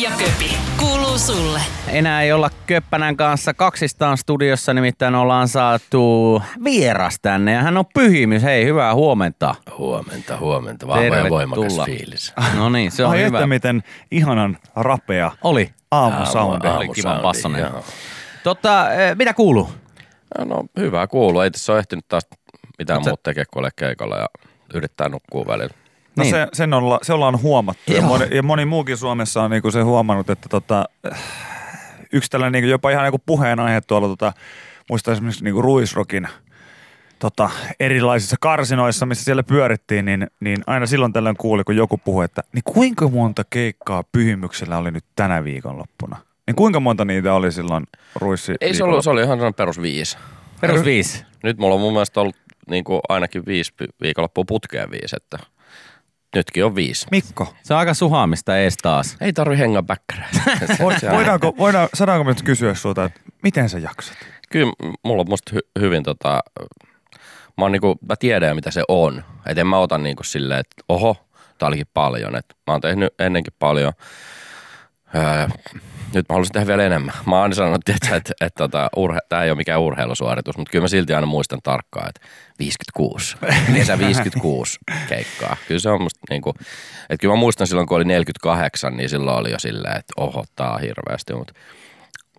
ja Köpi kuuluu sulle. Enää ei olla Köppänän kanssa kaksistaan studiossa, nimittäin ollaan saatu vieras tänne ja hän on pyhimys. Hei, hyvää huomenta. Huomenta, huomenta. Vahva ja voimakas fiilis. No niin, se on Ai hyvä. että miten ihanan rapea Oli. aamusoundi. aamu- Oli kiva bassonen. joo. Totta, eh, mitä kuuluu? No hyvä kuuluu. Ei tässä ole ehtinyt taas mitään Mut muuta tekemään kuin ole keikalla ja yrittää nukkua välillä. No Niin. se, sen olla, se ollaan huomattu. Ja moni, ja moni muukin Suomessa on niinku se huomannut, että tota, äh, yksi tällainen niinku jopa ihan niinku puheenaihe tuolla, tota, muistan esimerkiksi niinku Ruisrokin tota, erilaisissa karsinoissa, missä siellä pyörittiin, niin, niin aina silloin tällöin kuuli, kun joku puhui, että niin kuinka monta keikkaa pyhimyksellä oli nyt tänä viikonloppuna? Niin kuinka monta niitä oli silloin Ruissi Ei se ollut, se oli ihan sellainen perus viisi. Perus viisi. Nyt mulla on mun mielestä ollut niin kuin ainakin viisi viikonloppua putkeen viisi, että nytkin on viisi. Mikko, Se on aika suhaamista ees taas. Ei tarvi hengaa bäkkärää. vo- voidaanko, voidaan, saadaanko me nyt kysyä sulta, että miten sä jaksat? Kyllä mulla on musta hy- hyvin tota, mä, oon niinku, mä tiedän mitä se on. Et en mä ota niinku silleen, että oho, tää olikin paljon. Et mä oon tehnyt ennenkin paljon. Öö, nyt mä haluaisin tehdä vielä enemmän. Mä oon aina sanonut, että, että, että tota, urhe, tää ei ole mikään urheilusuoritus, mutta kyllä mä silti aina muistan tarkkaan, että 56. Kesä 56 keikkaa. Kyllä se on musta niinku, että kyllä mä muistan silloin, kun oli 48, niin silloin oli jo silleen, että oho, tää on hirveästi, mutta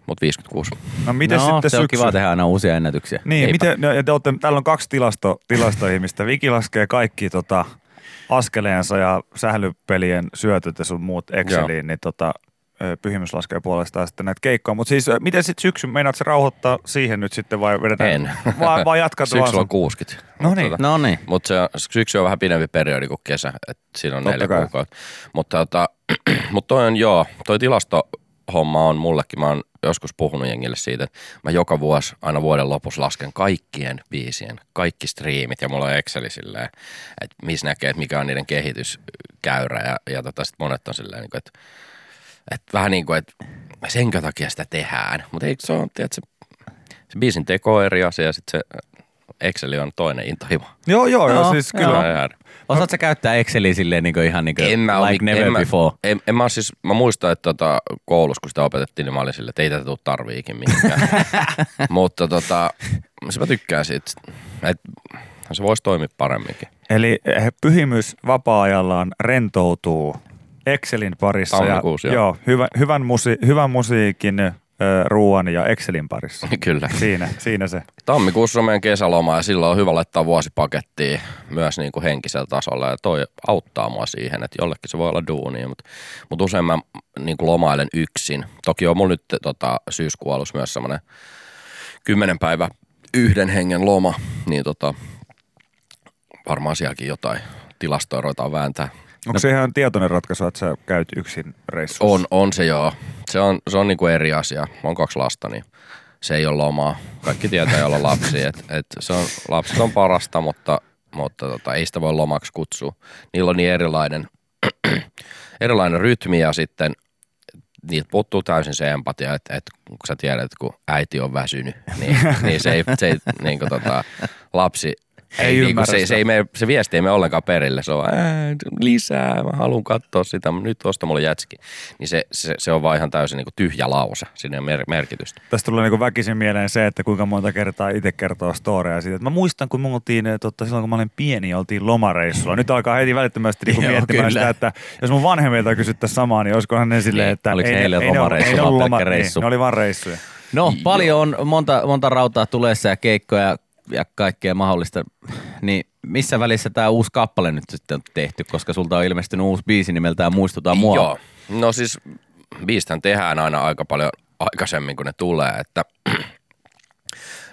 mut 56. No miten no, sitten se on syksy? kiva tehdä aina uusia ennätyksiä. Niin, Eipä. miten, no, ja te olette, täällä on kaksi tilasto, tilastoihmistä. Viki laskee kaikki tota, askeleensa ja sählypelien syötöt ja sun muut Exceliin, niin tota, ö, pyhimys laskee puolestaan sitten näitä keikkoja. Mutta siis miten sitten syksy, meinaat se rauhoittaa siihen nyt sitten vai vedetään? En. Vai, vai jatkat? Syksyllä on sun- 60. No niin. Tota, No niin. mutta se, syksy on vähän pidempi periodi kuin kesä, että siinä on Totta neljä kai. kuukautta. Mutta tota, mut toi on joo, toi tilastohomma on mullekin, mä oon joskus puhunut jengille siitä, että mä joka vuosi aina vuoden lopussa lasken kaikkien biisien, kaikki striimit ja mulla on Exceli silleen, että missä näkee, että mikä on niiden kehityskäyrä ja, ja tota sit monet on silleen, niin kuin, että, että vähän niin kuin, että senkö takia sitä tehdään, mutta eikö se ole, tiedätkö, se biisin teko on eri asia ja sitten se Exceli on toinen intohimo. Joo, joo, joo, No, siis joo. kyllä. Se on ihan- Osaat sä käyttää Exceliä silleen niin kuin ihan niin kuin En mä, like never en, mä, before? en, en mä siis, mä muistan, että tota, koulussa kun sitä opetettiin, niin mä olin silleen, että ei tätä tule tarviikin mihinkään. Mutta tota, se mä tykkään siitä, että se voisi toimia paremminkin. Eli pyhimys vapaa-ajallaan rentoutuu Excelin parissa. Ja, joo. joo hyvä, hyvän, musi, hyvän musiikin, ruoan ja Excelin parissa. Kyllä. Siinä, siinä se. Tammikuussa on meidän kesäloma ja silloin on hyvä laittaa vuosipakettiin myös niin kuin henkisellä tasolla ja toi auttaa mua siihen, että jollekin se voi olla duunia, mutta, mutta usein mä niin kuin lomailen yksin. Toki on mulla nyt tota, syyskuun alussa myös semmoinen kymmenen päivä yhden hengen loma, niin tota, varmaan sielläkin jotain tilastoja ruvetaan vääntää. Onko se ihan tietoinen ratkaisu, että sä käyt yksin reissussa? On, on se joo. Se on, se on niinku eri asia. Mä oon kaksi lasta, niin se ei ole lomaa. Kaikki tietää, jolla on lapsi. Et, et se on, lapset on parasta, mutta, mutta tota, ei sitä voi lomaksi kutsua. Niillä on niin erilainen, erilainen rytmi ja sitten niitä puuttuu täysin se empatia, että, että kun sä tiedät, että kun äiti on väsynyt, niin, niin se ei, se ei niin kuin tota, lapsi Ei ei, niin se, sitä. se, ei mene, se viesti ei mene ollenkaan perille. Se on ää, lisää, mä haluan katsoa sitä, mutta nyt osta mulle jätski. Niin se, se, se on vaan ihan täysin niin kuin tyhjä lause, siinä ei ole mer- merkitystä. Tästä tulee niin väkisin mieleen se, että kuinka monta kertaa itse kertoo storia siitä. Että mä muistan, kun me oltiin, eh, totta, silloin kun mä olin pieni, oltiin lomareissulla. Nyt alkaa heti välittömästi niin Joo, miettimään kyllä. sitä, että jos mun vanhemmilta kysyttäisiin samaa, niin olisikohan ne silleen, Niin, että oliko ei, heille ei, lomareissu ei ne ollut reissu? Niin, ne oli vaan reissuja. No, paljon on monta, monta rautaa tulessa ja keikkoja ja kaikkea mahdollista. Niin missä välissä tämä uusi kappale nyt sitten on tehty, koska sulta on ilmestynyt uusi biisi nimeltään Muistutaan mua. Joo. No siis biistän tehdään aina aika paljon aikaisemmin, kun ne tulee, että,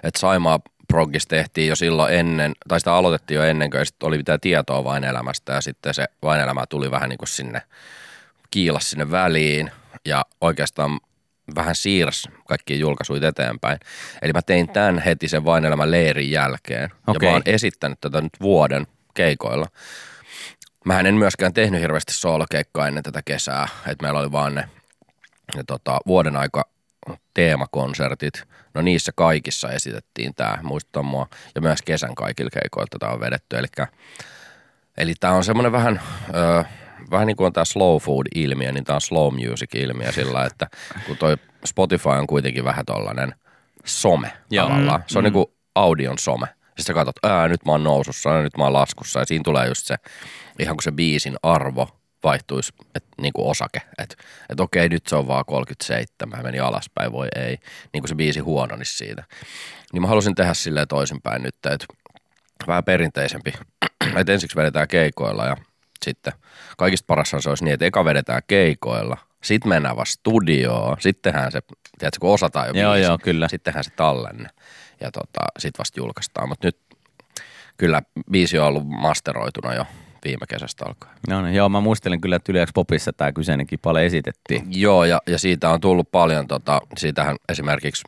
että Saimaa Proggis tehtiin jo silloin ennen, tai sitä aloitettiin jo ennen kuin oli mitään tietoa vain elämästä ja sitten se vain elämä tuli vähän niin kuin sinne, kiilas sinne väliin ja oikeastaan vähän siirsi kaikkia julkaisuja eteenpäin. Eli mä tein tämän heti sen vain elämän leirin jälkeen. Okei. Ja mä oon esittänyt tätä nyt vuoden keikoilla. Mä en myöskään tehnyt hirveästi soolokeikkaa ennen tätä kesää, että meillä oli vaan ne, ne tota, vuoden aika teemakonsertit. No niissä kaikissa esitettiin tämä, muistuttaa mua, ja myös kesän kaikilla keikoilla tätä on vedetty. Elikkä, eli tämä on semmoinen vähän, ö, vähän niin kuin on tämä slow food-ilmiö, niin tämä on slow music-ilmiö sillä, että kun toi Spotify on kuitenkin vähän tollainen some Joo. tavallaan. Se on niin kuin audion some. Sitten sä katsot, ää, nyt mä oon nousussa ja nyt mä oon laskussa ja siinä tulee just se, ihan kuin se biisin arvo vaihtuisi et, niin kuin osake. Että et okei, nyt se on vaan 37, meni alaspäin, voi ei. Niin kuin se biisi huononisi siitä. Niin mä halusin tehdä silleen toisinpäin nyt, että vähän perinteisempi. että ensiksi vedetään keikoilla ja sitten kaikista parassa se olisi niin, että eka vedetään keikoilla, sitten mennään vaan studioon, sittenhän se, tiedätkö, kun osataan jo Joo, biisi, joo, kyllä. sittenhän se tallenne ja tota, sitten vasta julkaistaan. Mutta nyt kyllä biisi on ollut masteroituna jo viime kesästä alkaen. No niin, joo, mä muistelen kyllä, että Yle Popissa tämä kyseinenkin paljon esitettiin. Joo, ja, ja siitä on tullut paljon, tota, siitähän esimerkiksi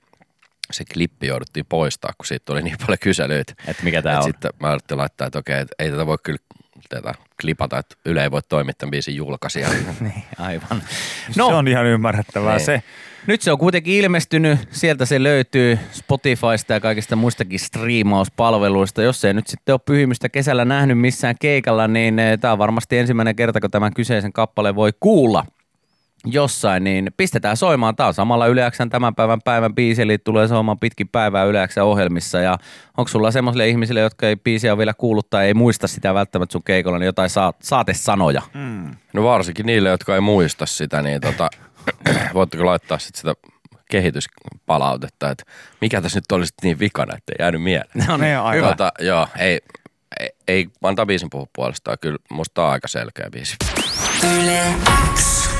se klippi jouduttiin poistaa, kun siitä tuli niin paljon kyselyitä. Että mikä Et on. Sitten mä ajattelin laittaa, että okei, että ei tätä voi kyllä tätä klipata, että Yle ei voi toimittaa tämän biisin julkaisia. Niin, aivan. No. No, Se on ihan ymmärrettävää Niin. se. nyt se on kuitenkin ilmestynyt, sieltä se löytyy Spotifysta ja kaikista muistakin striimauspalveluista. Jos ei nyt sitten ole pyhimystä kesällä nähnyt missään keikalla, niin tämä on varmasti ensimmäinen kerta, kun tämän kyseisen kappaleen voi kuulla jossain, niin pistetään soimaan. Tämä on samalla Yleäksän tämän päivän päivän biisi, eli tulee soimaan pitkin päivää Yleäksän ohjelmissa. Ja onko sulla semmoisille ihmisille, jotka ei biisiä ole vielä kuullut tai ei muista sitä välttämättä sun keikolla, niin jotain saat, saatesanoja? Mm. No varsinkin niille, jotka ei muista sitä, niin tota, voitteko laittaa sit sitä kehityspalautetta, että mikä tässä nyt olisi niin vikana, että ei jäänyt mieleen. No Ne on aivan. Tota, joo, ei, ei, ei antaa biisin puhua puolestaan. Kyllä musta on aika selkeä biisi. Yle X.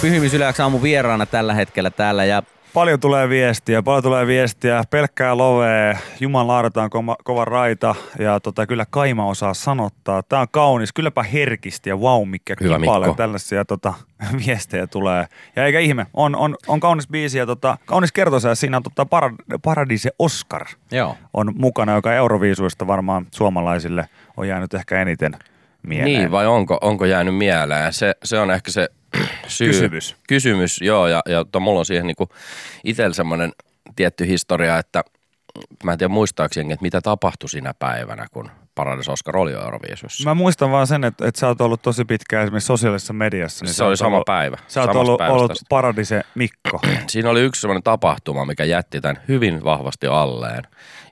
Pyhimys Yleäksä aamu vieraana tällä hetkellä täällä ja Paljon tulee viestiä, paljon tulee viestiä. Pelkkää lovee, Juman laadataan kova, kova raita ja tota, kyllä Kaima osaa sanottaa. Tämä on kaunis, kylläpä herkisti ja vau, mikä Hyvä, kipale. Mikko. Tällaisia tota, viestejä tulee. Ja eikä ihme, on, on, on kaunis biisi ja tota, kaunis kertosa ja siinä on tota, Parad- Paradise Oscar joo. on mukana, joka Euroviisuista varmaan suomalaisille on jäänyt ehkä eniten mieleen. Niin, vai onko, onko jäänyt mieleen? Se, se on ehkä se syy. Kysymys. Kysymys, joo. Ja, ja to, mulla on siihen niinku itsellä semmoinen tietty historia, että mä en tiedä muistaako jengi, että mitä tapahtui siinä päivänä, kun Paradis Oscar oli Euroviisussa. Mä muistan vaan sen, että, että sä oot ollut tosi pitkään esimerkiksi sosiaalisessa mediassa. Se sä oli sama ollut- päivä. Sä oot ollut, ollut. Paradise Mikko. Siinä oli yksi semmoinen tapahtuma, mikä jätti tämän hyvin vahvasti alleen.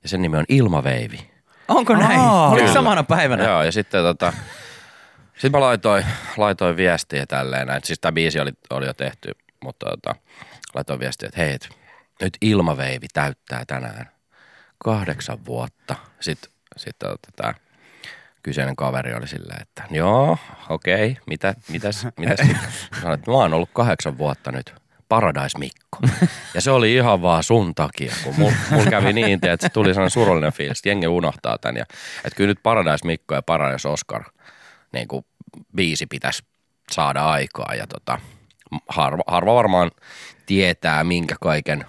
Ja sen nimi on Ilmaveivi. Onko näin? Aa, Oliko samana päivänä? Joo, ja sitten tota, sit mä laitoin, laitoin viestiä tälleen, näin. siis tämä biisi oli, oli jo tehty, mutta tota, laitoin viestiä, että hei, nyt ilmaveivi täyttää tänään kahdeksan vuotta. Sitten, sitten tota, tämä kyseinen kaveri oli silleen, että joo, okei, mitä, mitäs, mitäs? Sanoin, että mä oon ollut kahdeksan vuotta nyt. Paradise Mikko. Ja se oli ihan vaan sun takia, kun mulla mul kävi niin, että se tuli sellainen surullinen fiilis, että jengi unohtaa tämän. Ja, että kyllä nyt Paradise Mikko ja Paradise Oscar niin kuin biisi pitäisi saada aikaa. Ja tota, harva, harva varmaan tietää, minkä kaiken,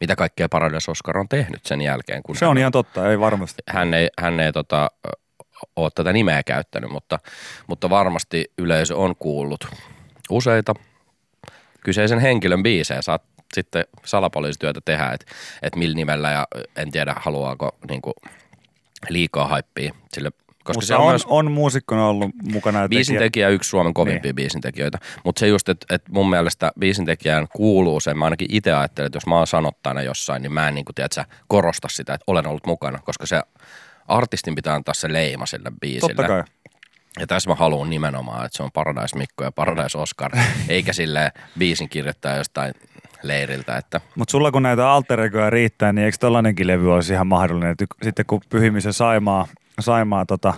mitä kaikkea Paradise Oscar on tehnyt sen jälkeen. Kun Se on ihan totta, ei varmasti. hän ei, hän ei tota, ole tätä nimeä käyttänyt, mutta, mutta varmasti yleisö on kuullut useita kyseisen henkilön biisejä. Saat sitten salapoliisityötä tehdä, että et millä nimellä ja en tiedä haluaako niinku liikaa haippia sille, koska Mutta se on, on, myös on muusikkona ollut mukana. ja biisintekijä yksi Suomen kovimpia niin. biisintekijöitä. Mutta se just, että et mun mielestä biisintekijään kuuluu se, mä ainakin itse ajattelen, että jos mä oon sanottajana jossain, niin mä en niin kuin, tiedätkö, korosta sitä, että olen ollut mukana, koska se artistin pitää antaa se leima sille biisille. Totta kai. Ja tässä mä haluan nimenomaan, että se on Paradise Mikko ja Paradise Oscar, eikä sille biisin kirjoittaa jostain leiriltä, että Mutta sulla kun näitä alter egoja riittää, niin eikö tollainenkin levy olisi ihan mahdollinen? Et y- sitten kun Pyhimisen Saimaa, Saimaa tota,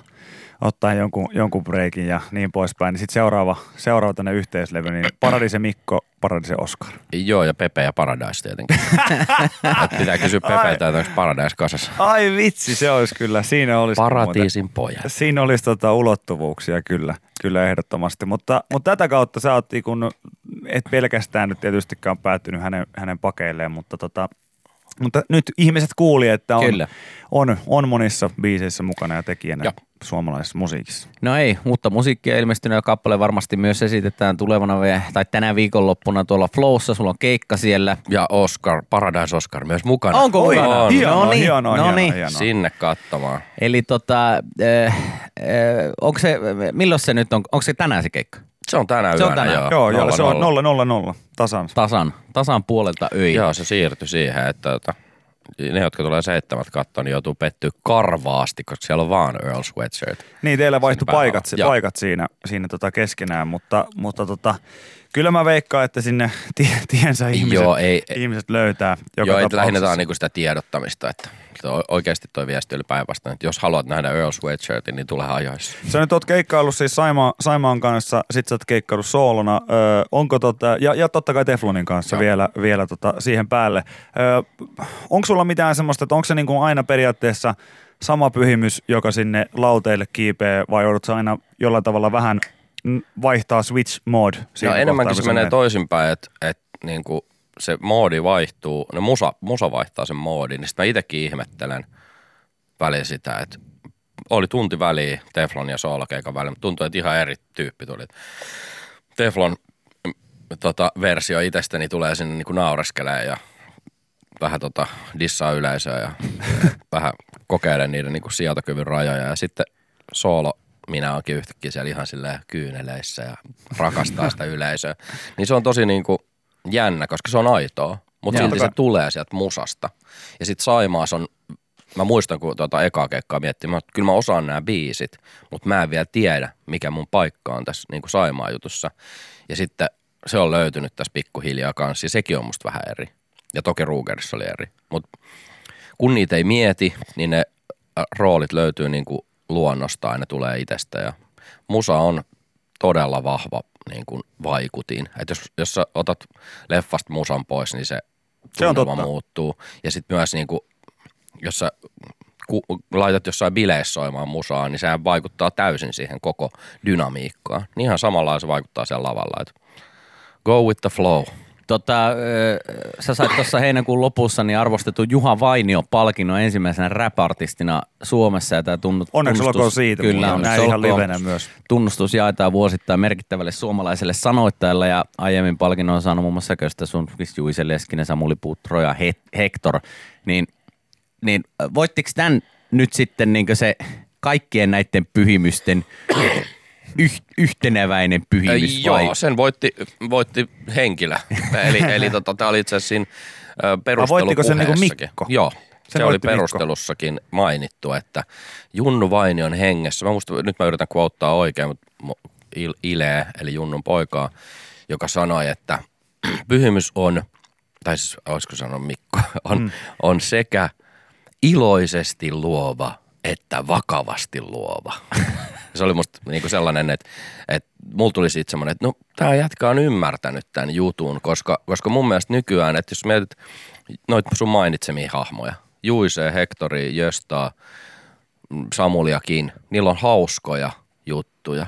ottaa jonkun, jonkun breikin ja niin poispäin, niin sitten seuraava, seuraava tänne yhteislevy, niin Paradise Mikko, Paradise Oscar. joo ja Pepe ja Paradise tietenkin. Et pitää kysyä Pepeltä, että onko Paradise kasassa. Ai vitsi, se olisi kyllä, siinä olisi Paratiisin pojat. Siinä olisi tota ulottuvuuksia kyllä, kyllä ehdottomasti, mutta, mutta tätä kautta sä oot kun, et pelkästään nyt tietystikään päättynyt hänen, hänen pakeilleen, mutta, tota, mutta nyt ihmiset kuuli, että on, Kyllä. on, on monissa biiseissä mukana ja tekijänä Joo. suomalaisessa musiikissa. No ei, uutta musiikkia ilmestynyt ja kappale varmasti myös esitetään tulevana vielä, tai tänä viikonloppuna tuolla Flowssa, sulla on keikka siellä. Ja Oscar, Paradise Oscar myös mukana. Onko Oi, mukana? on. hienoa, No niin, hienoa, no hienoa, niin. hienoa. Sinne katsomaan. Eli tota, äh, onko se, milloin se nyt on, onko se tänään se keikka? Se on tänä Se on yönä, tänään. joo. Joo, joo, se on nolla. 0 0 0 tasan. Tasan, tasan puolelta öin. Joo, se siirtyi siihen, että tota, ne, jotka tulee seitsemät kattoon, niin joutuu pettyä karvaasti, koska siellä on vaan Earl Sweatshirt. Niin, teillä vaihtui Sinne paikat. Joo. paikat siinä, siinä tota keskenään, mutta, mutta tota, kyllä mä veikkaan, että sinne tie, tiensä ihmiset, Joo, ei- ihmiset löytää joka Joo, tapauksessa. lähinnä tämä on niinku sitä tiedottamista, että to- oikeasti toi viesti oli päinvastainen, että jos haluat nähdä Earl Sweatshirtin, niin tule ajoissa. Sä nyt oot keikkaillut siis Saima, Saimaan kanssa, sit sä oot keikkaillut soolona, öö, onko tota, ja, ja totta kai Teflonin kanssa Joo. vielä, vielä tota, siihen päälle. Öö, onko sulla mitään semmoista, että onko se niinku aina periaatteessa sama pyhimys, joka sinne lauteille kiipee, vai joudut sä aina jollain tavalla vähän vaihtaa switch mode No enemmänkin se menee toisinpäin, että et, niinku se moodi vaihtuu, no musa, musa vaihtaa sen moodin, niin sitten mä itsekin ihmettelen väliin sitä, että oli tunti väliä Teflon ja Soolakeikan välillä, mutta tuntui, että ihan eri tyyppi tuli. Teflon mm, tota, versio itsestäni tulee sinne niinku naureskelee ja vähän tota, dissaa yleisöä ja vähän kokeilen niiden niinku sietokyvyn rajoja ja sitten soolo minä onkin yhtäkkiä siellä ihan kyyneleissä ja rakastaa sitä yleisöä. Niin se on tosi niinku jännä, koska se on aitoa, mutta silti se tulee sieltä musasta. Ja sitten Saimaas on, mä muistan kun tuota ekaa keikkaa miettii, mä, kyllä mä osaan nämä biisit, mutta mä en vielä tiedä, mikä mun paikka on tässä niinku Saimaa jutussa. Ja sitten se on löytynyt tässä pikkuhiljaa kanssa, ja sekin on musta vähän eri. Ja toki Rugerissa oli eri. Mutta kun niitä ei mieti, niin ne äh, roolit löytyy niin kuin luonnostaan, ne tulee itsestä ja musa on todella vahva niin kuin vaikutin. Et jos, jos sä otat leffasta musan pois, niin se, Se on tunnelma totta. muuttuu. Ja sitten myös niin kuin, jos sä ku, laitat jossain bileissä soimaan musaa, niin sehän vaikuttaa täysin siihen koko dynamiikkaan. Niin ihan samalla se vaikuttaa siellä lavalla, että go with the flow. Tota, sä sait tuossa heinäkuun lopussa niin arvostettu Juha Vainio palkinnon ensimmäisenä rap-artistina Suomessa. Ja tää tunnut, Onneksi tunnustus- olkoon siitä, Kyllä on. näin ihan livenä myös. Tunnustus jaetaan vuosittain merkittävälle suomalaiselle sanoittajalle ja aiemmin palkinnon on saanut muun muassa Köstä Sundqvist, Juise Leskinen, Samuli Putro ja He- Hector. Niin, niin voittiko tämän nyt sitten niin se kaikkien näiden pyhimysten yh, yhteneväinen pyhimys Äh, vai? Joo, sen voitti, voitti henkilö. eli eli tota, tämä oli itse asiassa siinä voittiko sen niinku perustelupuheessakin. Mikko? Joo, Sen se oli voitti Mikko. perustelussakin mainittu, että Junnu Vainion hengessä, mä musta, nyt mä yritän quotea oikein, mutta mo- Il- Ile, eli Junnun poikaa, joka sanoi, että pyhimys on, tai siis olisiko sanonut Mikko, on, mm. on sekä iloisesti luova että vakavasti luova. se oli musta niinku sellainen, että, että mulla tuli siitä semmoinen, että no tämä jätkä on ymmärtänyt tämän jutun, koska, koska mun mielestä nykyään, että jos mietit noit sun mainitsemia hahmoja, Juise, Hektori, Jöstaa, mm, Samuliakin, niillä on hauskoja juttuja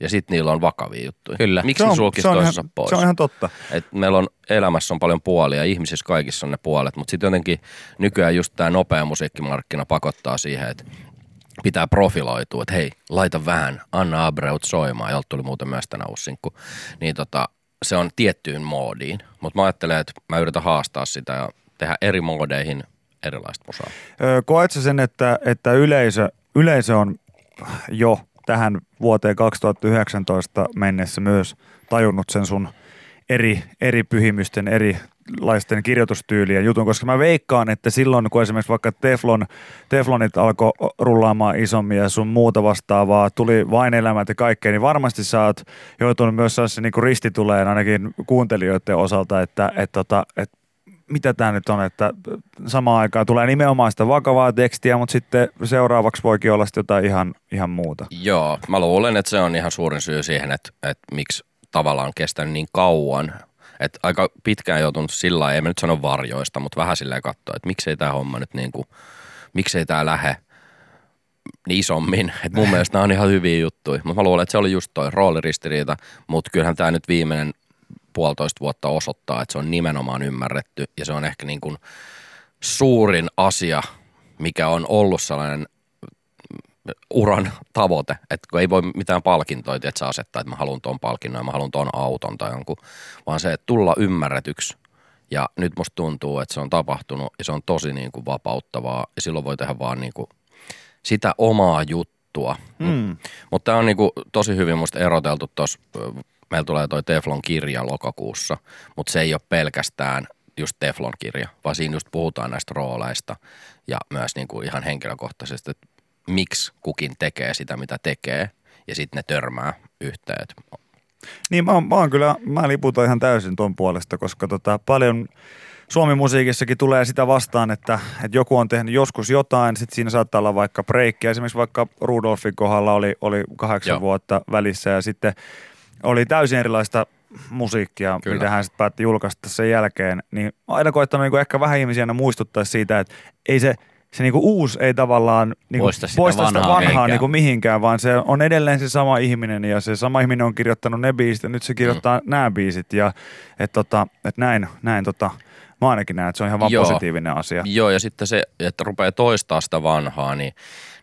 ja sitten niillä on vakavia juttuja. Kyllä. Miksi Se on, sulkisi se on, toisensa ihan, pois? se on ihan totta. Et meillä on elämässä on paljon puolia, ihmisissä kaikissa on ne puolet, mutta sitten jotenkin nykyään just tämä nopea musiikkimarkkina pakottaa siihen, että pitää profiloitua, että hei, laita vähän Anna Abreut soimaan, jolta tuli muuten myös tänä uusi. Niin tota, se on tiettyyn moodiin, mutta mä ajattelen, että mä yritän haastaa sitä ja tehdä eri moodeihin erilaista musaa. Koet sen, että, että yleisö, yleisö on jo tähän vuoteen 2019 mennessä myös tajunnut sen sun eri, eri pyhimysten, erilaisten kirjoitustyylien jutun, koska mä veikkaan, että silloin kun esimerkiksi vaikka Teflon, Teflonit alkoi rullaamaan isommin ja sun muuta vastaavaa, tuli vain elämät ja kaikkea, niin varmasti sä oot joutunut myös sellaisen niin ristituleen ainakin kuuntelijoiden osalta, että, että, että, että mitä tämä nyt on, että samaan aikaan tulee nimenomaan sitä vakavaa tekstiä, mutta sitten seuraavaksi voikin olla sitten jotain ihan, ihan muuta. Joo, mä luulen, että se on ihan suurin syy siihen, että, että miksi tavallaan kestänyt niin kauan. Että aika pitkään joutunut sillä lailla, ei mä nyt sano varjoista, mutta vähän silleen katsoa, että miksei tämä homma nyt niin kuin, miksei tämä lähde niin isommin. Et mun mielestä nämä on ihan hyviä juttuja, mutta mä luulen, että se oli just toi rooliristiriita, mutta kyllähän tämä nyt viimeinen puolitoista vuotta osoittaa, että se on nimenomaan ymmärretty ja se on ehkä niin kuin suurin asia, mikä on ollut sellainen uran tavoite, että kun ei voi mitään palkintoja, että sä asettaa, että mä haluan ton palkinnon ja mä haluan ton auton tai jonkun, vaan se, että tulla ymmärretyksi. Ja nyt musta tuntuu, että se on tapahtunut ja se on tosi niin kuin vapauttavaa ja silloin voi tehdä vaan niin kuin sitä omaa juttua. Mm. Mutta tämä on niinku tosi hyvin musta eroteltu tuossa, meillä tulee toi Teflon kirja lokakuussa, mutta se ei ole pelkästään just Teflon kirja, vaan siinä just puhutaan näistä rooleista ja myös niinku ihan henkilökohtaisesti, että miksi kukin tekee sitä, mitä tekee ja sitten ne törmää yhteen. Niin mä oon, mä oon kyllä, mä liputan ihan täysin ton puolesta, koska tota, paljon Suomi-musiikissakin tulee sitä vastaan, että, että joku on tehnyt joskus jotain, sitten siinä saattaa olla vaikka breikki. Esimerkiksi vaikka Rudolfin kohdalla oli, oli kahdeksan Joo. vuotta välissä ja sitten oli täysin erilaista musiikkia, Kyllä. Mitä hän sitten päätti julkaista sen jälkeen. Niin aina koittanut niin ehkä vähän ihmisiä muistuttaa siitä, että ei se, se niinku uusi ei tavallaan niinku Poista sitä poista sitä vanhaa vanhaa mihinkään. niinku mihinkään, vaan se on edelleen se sama ihminen ja se sama ihminen on kirjoittanut ne biisit ja nyt se kirjoittaa mm. nämä biisit ja että tota, et näin, näin tota, mä ainakin näen, että se on ihan vaan Joo. positiivinen asia. Joo, ja sitten se, että rupeaa toistaa sitä vanhaa, niin,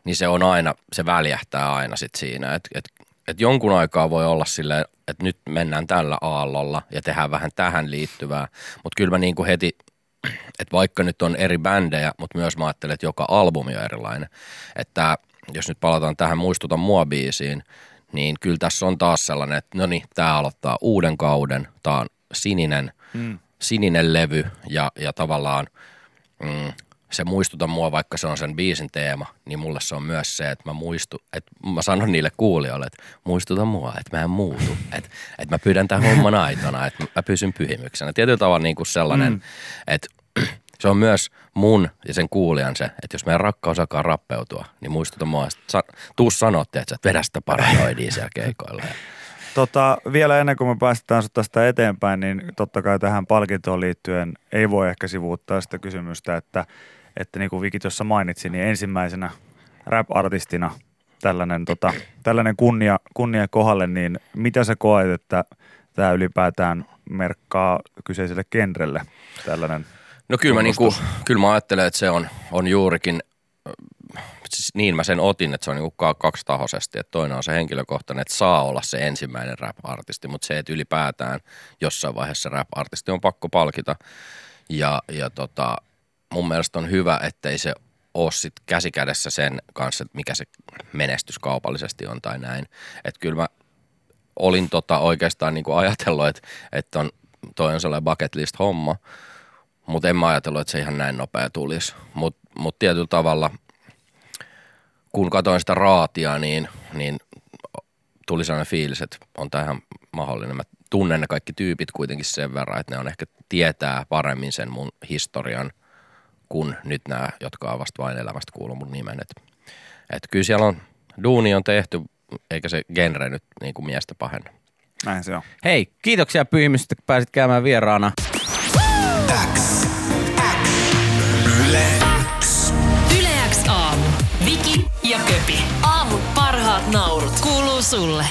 niin se on aina, se väljähtää aina sit siinä. Että et, et jonkun aikaa voi olla silleen, että nyt mennään tällä aallolla ja tehdään vähän tähän liittyvää. Mutta kyllä mä niinku heti, että vaikka nyt on eri bändejä, mutta myös mä ajattelen, että joka albumi on erilainen. Että jos nyt palataan tähän Muistuta mua biisiin, niin kyllä tässä on taas sellainen, että no niin, tämä aloittaa uuden kauden, tämä on sininen, Mm. sininen levy ja, ja tavallaan mm, se muistuta mua, vaikka se on sen biisin teema, niin mulle se on myös se, että mä muistu, että mä sanon niille kuulijoille, että muistuta mua, että mä en muutu, että, että mä pyydän tämän homman aitona, että mä pysyn pyhimyksenä. Tietyllä tavalla niin kuin sellainen, mm. että se on myös mun ja sen kuulijan se, että jos meidän rakkaus alkaa rappeutua, niin muistuta mua, että sa- tuu sanoa, että sä vedä sitä paranoidia siellä keikoilla. Tota, vielä ennen kuin me päästään sut tästä eteenpäin, niin totta kai tähän palkintoon liittyen ei voi ehkä sivuuttaa sitä kysymystä, että, että niin kuin Viki tuossa mainitsi, niin ensimmäisenä rap-artistina tällainen, tota, tällainen kunnia, kunnia kohdalle, niin mitä sä koet, että tämä ylipäätään merkkaa kyseiselle genrelle tällainen No kyllä mä, niinku, kyllä mä ajattelen, että se on, on juurikin, äh, siis niin mä sen otin, että se on niinku ka- kaksitahoisesti, että toinen on se henkilökohtainen, että saa olla se ensimmäinen rap-artisti, mutta se, että ylipäätään jossain vaiheessa rap-artisti on pakko palkita. Ja, ja tota, mun mielestä on hyvä, ettei se ole sit käsikädessä sen kanssa, että mikä se menestys kaupallisesti on tai näin. Että kyllä mä olin tota oikeastaan niinku ajatellut, että, että on, toi on sellainen bucket list homma, mutta en mä ajatellut, että se ihan näin nopea tulisi. Mutta mut tietyllä tavalla, kun katsoin sitä raatia, niin, niin tuli sellainen fiilis, että on tähän mahdollinen. Mä tunnen ne kaikki tyypit kuitenkin sen verran, että ne on ehkä tietää paremmin sen mun historian kuin nyt nämä, jotka on vasta vain elämästä kuullut mun nimen. Et, et kyllä siellä on, duuni on tehty, eikä se genre nyt niin kuin miestä pahenna. Näin se on. Hei, kiitoksia Pyhimystä, kun pääsit käymään vieraana. X. Yle X. Yle X aamu. Viki ja Köpi. Aamun parhaat naurut. Kuuluu sulle.